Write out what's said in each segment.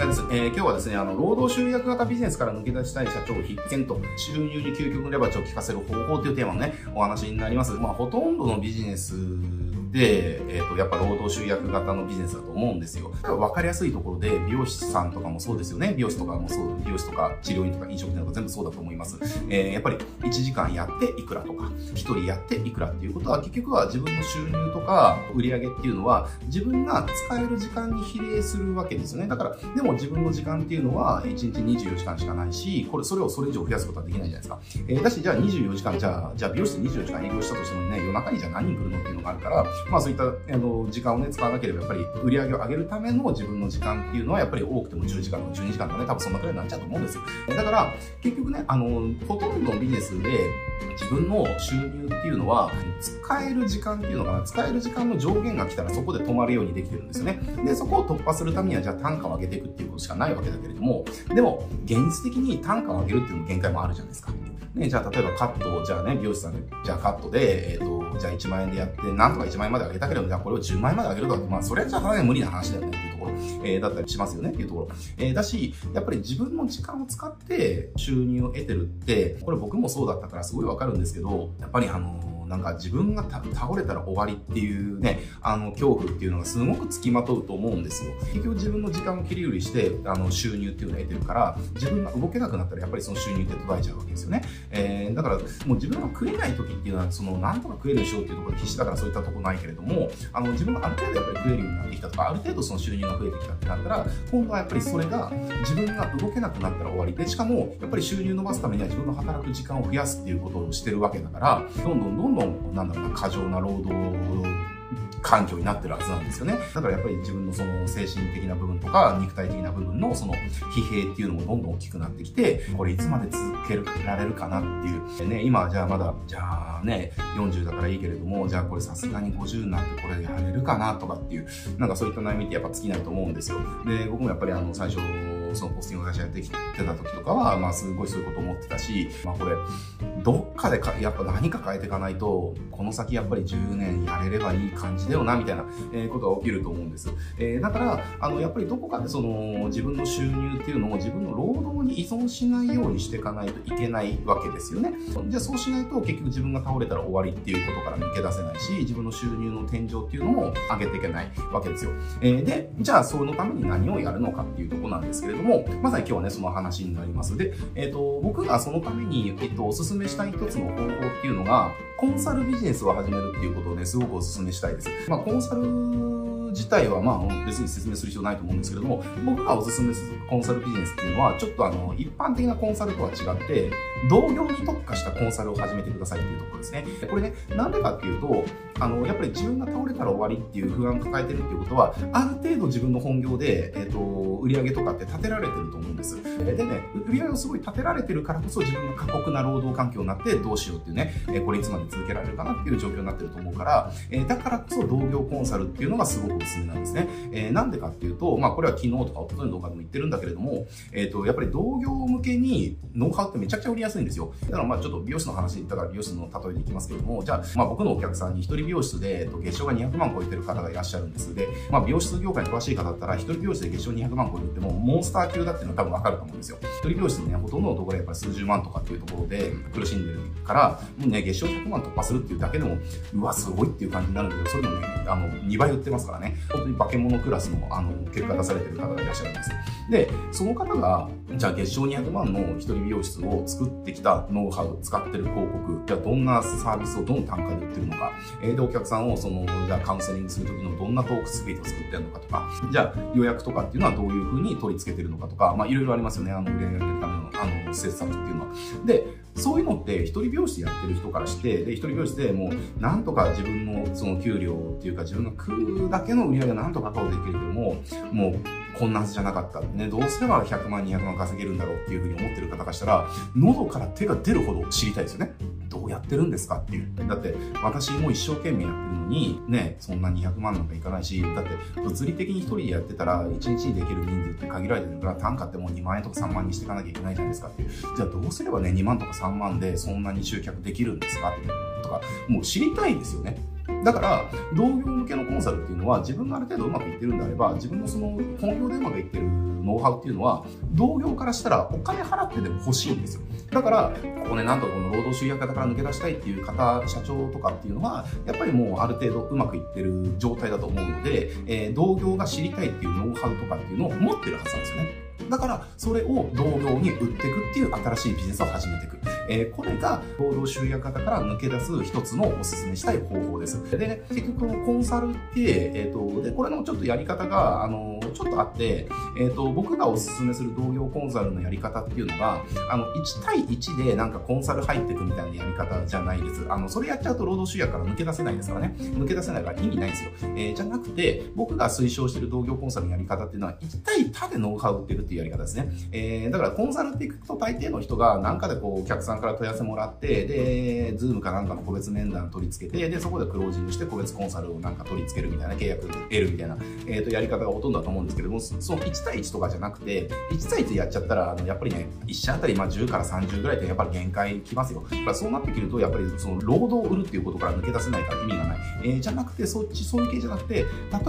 谷です。えー、今日はですね、あの、労働集約型ビジネスから抜け出したい社長必見と、収入に究極のレバーチを効かせる方法というテーマのね、お話になります。まあ、ほとんどのビジネスで、えっ、ー、と、やっぱ労働集約型のビジネスだと思うんですよ。わかりやすいところで、美容師さんとかもそうですよね。美容師とかもそう、美容師とか治療院とか飲食店とか全部そうだと思います。えー、やっぱり1時間やっていくらとか、1人やっていくらっていうことは、結局は自分の収入とか売り上げっていうのは、自分が使える時間に比例するわけですよね。だから、でも自分の時間っていうのは、1日24時間しかないし、これ、それをそれ以上増やすことはできないじゃないですか。えー、だし、じゃあ24時間、じゃあ、じゃあ美容室で24時間営業したとしてもね、夜中にじゃあ何人来るのっていうのがあるから、まあそういった、えの時間をね、使わなければやっぱり売り上げを上げるための自分の時間っていうのはやっぱり多くても10時間とか12時間とかね、多分そんなくらいになっちゃうと思うんですよ。だから、結局ね、あの、ほとんどのビジネスで自分の収入っていうのは、使える時間っていうのかな、使える時間の上限が来たらそこで止まるようにできてるんですよね。で、そこを突破するためには、じゃあ単価を上げていくっていうことしかないわけだけれども、でも、現実的に単価を上げるっていうのも限界もあるじゃないですか。ね、じゃあ例えばカットを、じゃあね、美容師さんで、じゃあカットで、えっ、ー、と、じゃあ1万円でやって、なんとか1万円まで上げたければ、じゃあこれを10万円まで上げるとかまあ、それはじゃあかなり無理な話だよねっていうところ、えー、だったりしますよねっていうところ。えー、だし、やっぱり自分の時間を使って収入を得てるって、これ僕もそうだったからすごいわかるんですけど、やっぱりあのなんか自分が倒れたら終わりっていうね、あの、恐怖っていうのがすごく付きまとうと思うんですよ。結局自分の時間を切り売りして、あの、収入っていうのを得てるから、自分が動けなくなったらやっぱりその収入って途絶えちゃうわけですよね。えー、だから、もう自分が食えない時っていうのは、その、なんとか食えるでしょうっていうところで必死だからそういったとこないけれども、あの、自分がある程度やっぱり食えるようになってきたとか、ある程度その収入が増えてきたってなったら、今度はやっぱりそれが自分が動けなくなったら終わりで、しかも、やっぱり収入伸ばすためには自分の働く時間を増やすっていうことをしてるわけだから、どんどんどんどん、なんだろうな、過剰な労働環境になってるはずなんですよね。だからやっぱり自分のその精神的な部分とか肉体的な部分のその疲弊っていうのもどんどん大きくなってきて、これいつまで続けられるかなっていう。ね、今じゃあまだ、じゃあね、40だからいいけれども、じゃあこれさすがに50になってこれやれるかなとかっていう、なんかそういった悩みってやっぱ尽きないと思うんですよ。で、僕もやっぱりあの最初、そのポスティング会社やってきてた時とかは、まあすごいそういうこと思ってたし、まあこれ、どっかでか、やっぱ何か変えていかないと、この先やっぱり10年やれればいい感じだよな、みたいな、えことが起きると思うんです。えー、だから、あの、やっぱりどこかでその、自分の収入っていうのを自分の労働に依存しないようにしていかないといけないわけですよね。じゃあそうしないと結局自分が倒れたら終わりっていうことから抜け出せないし、自分の収入の天井っていうのも上げていけないわけですよ。えー、で、じゃあそのために何をやるのかっていうとこなんですけれども、まさに今日はね、その話になります。で、えっ、ー、と、僕がそのために、えっ、と、おすすめしたい一つの方法っていうのが、コンサルビジネスを始めるっていうことをね、すごくお勧めしたいです。まあ、コンサル自体はまあ別に説明する必要ないと思うんですけれども、僕がおすすめするコンサルビジネスっていうのは、ちょっとあの、一般的なコンサルとは違って、同業に特化したコンサルを始めてくださいっていうところですね。これね、なんでかっていうと、あの、やっぱり自分が倒れたら終わりっていう不安を抱えてるっていうことは、ある程度自分の本業で、えっ、ー、と、売り上げとかって立てられてると思うんです。でね、売り上げをすごい立てられてるからこそ自分が過酷な労働環境になってどうしようっていうね、えこれいつまで続けられるかなっていう状況になってると思うから、えだからこそ同業コンサルっていうのがすごくおすすめなんですね。えー、なんでかっていうと、まあこれは昨日とか一昨日の動画でも言ってるんだけれども、えっ、ー、と、やっぱり同業向けにノウハウってめちゃくちゃ売りやすいんですよ。だからまあちょっと美容師の話だから美容師の例えでいきますけども、じゃあ、まあ僕のお客さんに一人美容室で、えっと、月賞が200万超えてる方がいらっしゃるんです。で、まあ美容室業界に詳しい方だったら、一人美容室で月賞200万超えるってもモンスター級だっていうのは多分わかると思うんですよ。一人美容室ね、ほとんどのところやっぱり数十万とかっていうところで苦しんでるから、もうね、月賞100万突破するっていうだけでも、うわ、すごいっていう感じになるんだけど、それでもね、あの、2倍売ってますからね、本当に化け物クラスの、あの、結果出されてる方がいらっしゃるんです。で、その方が、じゃあ月賞200万の一人美容室を作ってきたノウハウ、使ってる広告、じゃあどんなサービスをどの単価で売ってるのか、えー、で、お客さんをその、じゃあカウンセリングするときのどんなトークスピードを作ってるのかとか、じゃあ予約とかっていうのはどういうふうに取り付けてるのかとか、まあいろいろありますよね、あの、売り上げ上げるための、あの、施策っていうのは。で、そういうのって一人美容師やってる人からして、で、一人美容師でもう、なんとか自分のその給料っていうか自分が食うだけの売り上げなんとか確保できるけども、もう、こんなはずじゃなかった。ね、どうすれば100万、200万稼げるんだろうっていうふうに思ってる方からしたら、喉から手が出るほど知りたいですよね。どうやってるんですかっていう。だって、私も一生懸命やってるのに、ね、そんな200万なんかいかないし、だって、物理的に一人でやってたら、1日にできる人数って限られてるから、単価ってもう2万円とか3万にしていかなきゃいけないじゃないですかっていう。じゃあどうすればね、2万とか3万でそんなに集客できるんですかってとか、もう知りたいですよね。だから、同業向けのコンサルっていうのは、自分がある程度うまくいってるんであれば、自分のその本業でうまくいってるノウハウっていうのは、同業からしたらお金払ってでも欲しいんですよ。だから、ここね、なんとこの労働集約型から抜け出したいっていう方、社長とかっていうのは、やっぱりもうある程度うまくいってる状態だと思うので、えー、同業が知りたいっていうノウハウとかっていうのを持ってるはずなんですよね。だから、それを同業に売っていくっていう新しいビジネスを始めていく。えー、これが労働集約型から抜け出す一つのお勧めしたい方法です。でね、結局このコンサルって、えっ、ー、と、で、これのちょっとやり方が、あの、ちょっとあって、えっ、ー、と、僕がお勧めする同業コンサルのやり方っていうのが、あの、1対1でなんかコンサル入っていくみたいなやり方じゃないです。あの、それやっちゃうと労働集約から抜け出せないですからね。抜け出せないから意味ないんですよ。えー、じゃなくて、僕が推奨してる同業コンサルのやり方っていうのは、1対多でノウハウ売ってるっていうやり方ですね。えー、だからコンサルっていくと大抵の人がなんかでこう、お客さから問い合わせもらって、で、 Zoom かなんかの個別面談取り付けて、で、そこでクロージングして個別コンサルをなんか取り付けるみたいな契約得るみたいな、えっ、ー、と、やり方がほとんどだと思うんですけども、その1対1とかじゃなくて、1対1やっちゃったら、あの、やっぱりね、1社あたりまあ10から30ぐらいってやっぱり限界きますよ。やっぱそうなってくると、やっぱりその労働を売るっていうことから抜け出せないから意味がない。えー、じゃなくて、そっち、そういう系じゃなくて、例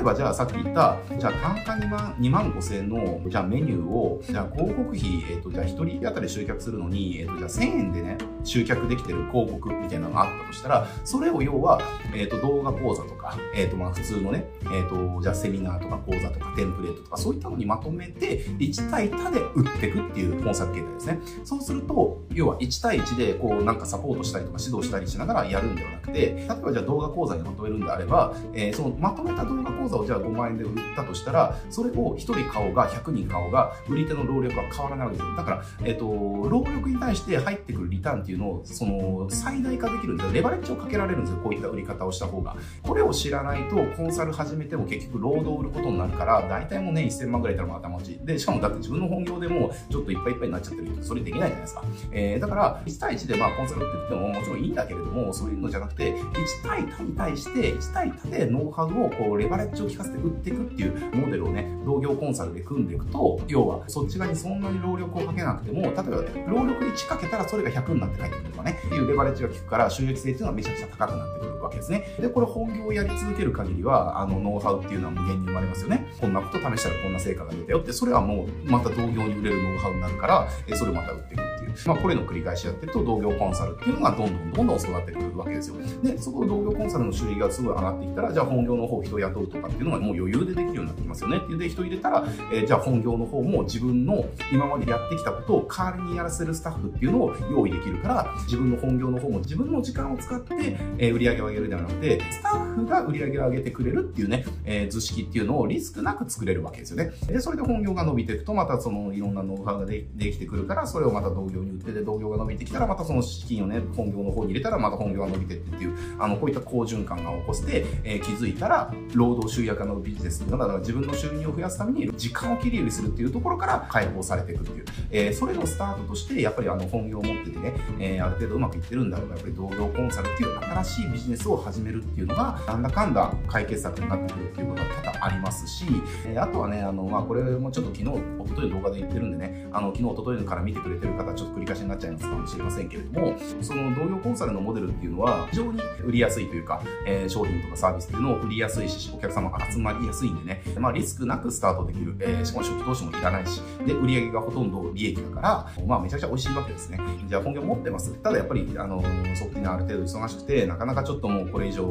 えばじゃあさっき言った、じゃあ単価2万、2万5千の、じゃあメニューを、じゃあ広告費、えっ、ー、と、じゃあ1人当たり集客するのに、えっ、ー、と、じゃあ1000円でね、集客できてる広告みたいなのがあったとしたら、それを要は、えっ、ー、と、動画講座とか、えっ、ー、と、まあ、普通のね、えっ、ー、と、じゃあセミナーとか講座とかテンプレートとか、そういったのにまとめて、1対他で売っていくっていうコンサル形態ですね。そうすると、要は1対1で、こう、なんかサポートしたりとか指導したりしながらやるんではなくて、例えばじゃあ動画講座にまとめるんであれば、えー、そのまとめた動画講座をじゃあ5万円で売ったとしたら、それを1人買おうが100人買おうが、売り手の労力は変わらないわけですよ。だから、えっ、と、労力に対して入ってくるリターンっていうのを、その、最大化できるんですよ。レバレッジをかけられるんですよ。こういった売り方をした方が。これを知らないと、コンサル始めても結局労働を売ることになるから、大体もうね、1000万ぐらいいたらもう頭打ち。で、しかもだって自分の本業でもちょっといっぱいいっぱいになっちゃってる、それできないじゃないですか。えー、だから、1対1でまあコンサルって言ってももちろんいいんだけれども、そういうのじゃなくて、1対他に対して、1対他でノウハウをこう、レバレッジを効かせて売っていくっていうモデルをね、同業コンサルで組んでいくと、要は、そっち側にそんなに労力をかけなくても、例えば、労力1かけたらそれが100になって帰ってくるとかね、っていうレバレッジが効くから、収益性っていうのはめちゃくちゃ高くなってくるわけですね。で、これ本業をやり続ける限りは、あの、ノウハウっていうのは無限に生まれますよね。こんなこと試したらこんな成果が出たよって、それはもう、また同業に売れるノウハウになるから、えそれをまた売っていく。まあ、これの繰り返しやってると、同業コンサルっていうのがどんどんどんどん育ってくるわけですよ。で、そこ同業コンサルの種類がすごい上がってきたら、じゃあ本業の方人を雇うとかっていうのがもう余裕でできるようになってきますよね。っていうで、人入れたら、えー、じゃあ本業の方も自分の今までやってきたことを代わりにやらせるスタッフっていうのを用意できるから、自分の本業の方も自分の時間を使って、えー、売り上げを上げるではなくて、スタッフが売り上げを上げてくれるっていうね、えー、図式っていうのをリスクなく作れるわけですよね。で、それで本業が伸びていくと、またそのいろんなノウハウがでできてくるから、それをまた同業に売ってで、同業が伸びてきたら、またその資金をね、本業の方に入れたら、また本業が伸びてってっていう、あの、こういった好循環が起こして、えー、気づいたら、労働集約化のビジネスっていうのが、だから自分の収入を増やすために、時間を切り売りするっていうところから解放されていくっていう、えー、それのスタートとして、やっぱりあの、本業を持っててね、えー、ある程度うまくいってるんだろうが、やっぱり同業コンサルっていう新しいビジネスを始めるっていうのが、なんだかんだ解決策になってくるっていうことが多々ありますし、えー、あとはね、あの、まあ、これもちょっと昨日、おととい動画で言ってるんでね、あの、昨日、おとといから見てくれてる方、ちょっと繰り返しになっちゃいますかもしれませんけれども、その同業コンサルのモデルっていうのは、非常に売りやすいというか、えー、商品とかサービスっていうのを売りやすいし、お客様が集まりやすいんでね、まあ、リスクなくスタートできる、えー、しかも初期投資もいらないし、で、売り上げがほとんど利益だから、まあ、めちゃくちゃ美味しいわけですね。じゃあ、本業持ってます。ただやっぱり、あの、そっちにある程度忙しくて、なかなかちょっともうこれ以上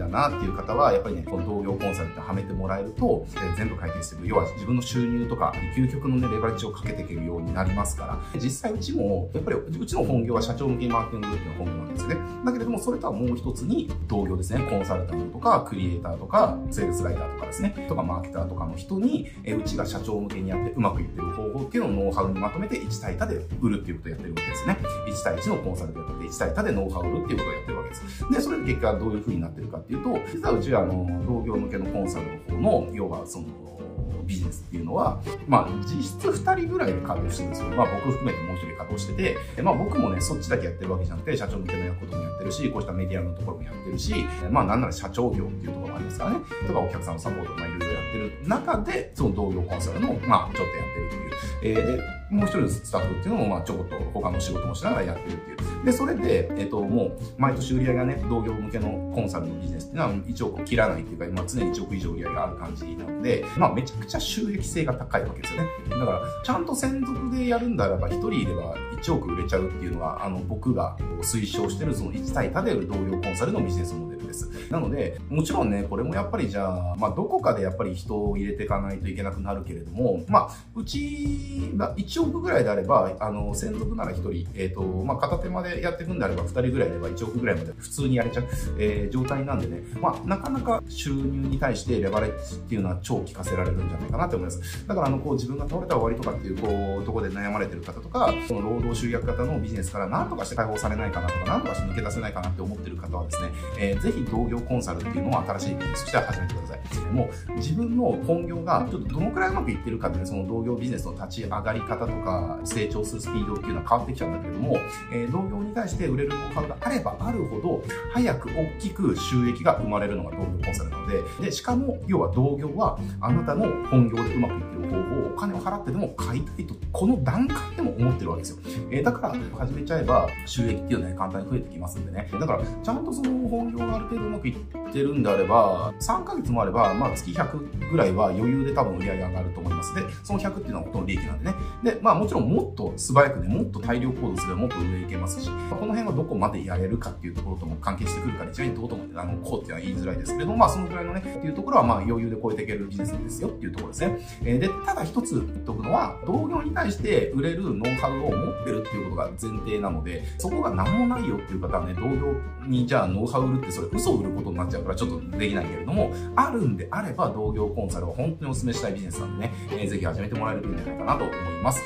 だなっていう方は、やっぱりね、この同業コンサルってはめてもらえると、えー、全部解決してくる。要は自分の収入とか、究極のね、レバレッジをかけていけるようになりますから、実際うちも、やっぱりうちの本業は社長向けマーケティンググループの本業なんですよね。だけれども、それとはもう一つに、同業ですね、コンサルタントとか、クリエイターとか、セールスライターとかですね、とかマーケターとかの人に、えうちが社長向けにやってうまくいってる方法っていうのをノウハウにまとめて1対多で売るっていうことをやってるわけですね。1対1のコンサルでやって1対多でノウハウを売るっていうことをやってるわけです。で、それで結果どういう風になってるかっていうと、実はうちはあの、同業向けのコンサルの方の、要はその、ビジネスっていうのは、まあ、実質2人ぐらいで稼働してるんですよ。まあ、僕含めてもう1人稼働してて、まあ、僕もね、そっちだけやってるわけじゃなくて、社長向けのやることもやってるし、こうしたメディアのところもやってるし、まあ、なんなら社長業っていうところもありますからね、とかお客さんのサポートもいろいろやってる中で、その同業コンサルの、まあ、ちょっとやってるっていう。えー、もう一人のスタッフっていうのも、まあ、ちょこっと他の仕事もしながらやってるっていう。で、それで、えっと、もう、毎年売り上げがね、同業向けのコンサルのビジネスっていうのは1億を切らないっていうか、ま、常に1億以上売り上げがある感じなので、まあ、めちゃくちゃ収益性が高いわけですよね。だから、ちゃんと専属でやるんだらば、1人いれば1億売れちゃうっていうのが、あの、僕が推奨してる、その1対多で売る同業コンサルのビジネスモデルです。なので、もちろんね、これもやっぱりじゃあ、まあ、どこかでやっぱり人を入れていかないといけなくなるけれども、まあ、うちが1億ぐらいであれば、あの、専属なら1人、えっ、ー、と、まあ、片手までやっていくんであれば、2人ぐらいでは1億ぐらいまで普通にやれちゃう、えー、状態なんでね、まあ、なかなか収入に対してレバレッジっていうのは超効かせられるんじゃないかなと思います。だから、あの、こう、自分が倒れた終わりとかっていう、こう、とこで悩まれてる方とか、この労働集約型のビジネスから何とかして解放されないかなとか、何とかして抜け出せないかなって思ってる方はですね、えー、ぜひ同業コンサルっていうのを新しいビジネスとしては始めてください。もう自分の本業がちょっとどのくらいうまくいってるかで、ね、その同業ビジネスの立ち上がり方とか成長するスピードっていうのは変わってきちゃうんだけども、えー、同業に対して売れるノウハウがあればあるほど、早く大きく収益が生まれるのが同業コンサルなので、で、しかも、要は同業はあなたの本業でうまくいってる方法をお金を払ってでも買いたいと、この段階でも思ってるわけですよ。えー、だから、始めちゃえば収益っていうのは、ね、簡単に増えてきますんでね。だから、ちゃんとその本業がある程度うまくいってるんであれば、3ヶ月もあれば、まあ月100ぐらいは余裕で多分売り上げ上がると思います。で、その100っていうのはほとんど利益なんでね。で、まあもちろんもっと素早くね、もっと大量行動すればもっと上行けますし、この辺はどこまでやれるかっていうところとも関係してくるから一概にどうと思って、あの、こうっていうのは言いづらいですけれども、まあそのぐらいのね、っていうところはまあ余裕で超えていけるビジネスですよっていうところですね。えー、で、ただ一つ言っておくのは、同業に対して売れるノウハウを持ってるっていうことが前提なので、そこが何もないよっていう方はね、同業にじゃあノウハウ売るってそれ嘘を売ることになっちゃうからちょっとできないけれども、あるんであれば同業コンサルは本当にお勧めしたいビジネスなんでね、えー、ぜひ始めてもらえるといいんじゃないかなと思います。